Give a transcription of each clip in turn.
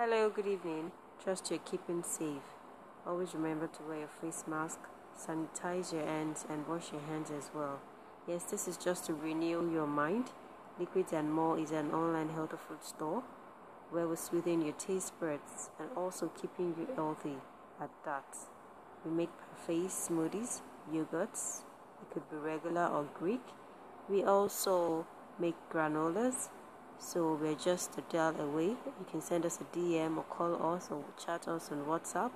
Hello, good evening. Trust you're keeping safe. Always remember to wear your face mask, sanitize your hands, and wash your hands as well. Yes, this is just to renew your mind. Liquids and More is an online healthy food store where we're soothing your taste buds and also keeping you healthy at that. We make parfaits, smoothies, yogurts, it could be regular or Greek. We also make granolas so we're just a dial away. You can send us a DM or call us or chat us on WhatsApp.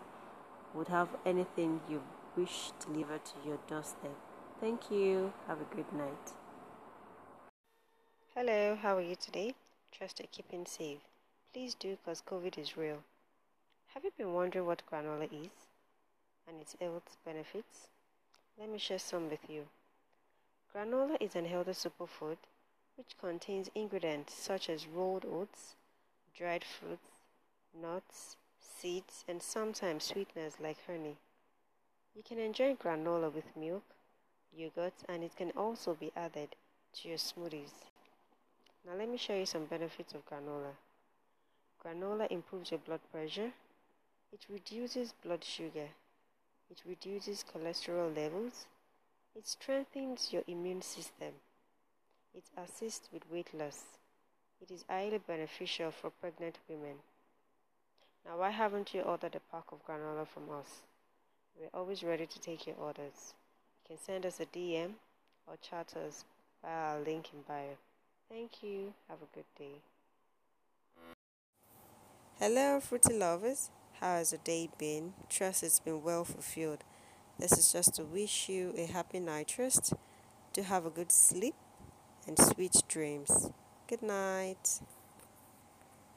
Would have anything you wish delivered to your doorstep. Thank you. Have a good night. Hello, how are you today? Trust keeping safe. Please do because COVID is real. Have you been wondering what granola is and its health benefits? Let me share some with you. Granola is an healthy superfood which contains ingredients such as rolled oats, dried fruits, nuts, seeds, and sometimes sweeteners like honey. You can enjoy granola with milk, yogurt, and it can also be added to your smoothies. Now, let me show you some benefits of granola. Granola improves your blood pressure, it reduces blood sugar, it reduces cholesterol levels, it strengthens your immune system. It assists with weight loss. It is highly beneficial for pregnant women. Now, why haven't you ordered a pack of granola from us? We're always ready to take your orders. You can send us a DM or chat us via our link in bio. Thank you. Have a good day. Hello, fruity lovers. How has the day been? Trust it's been well fulfilled. This is just to wish you a happy night rest, to have a good sleep and sweet dreams. Good night.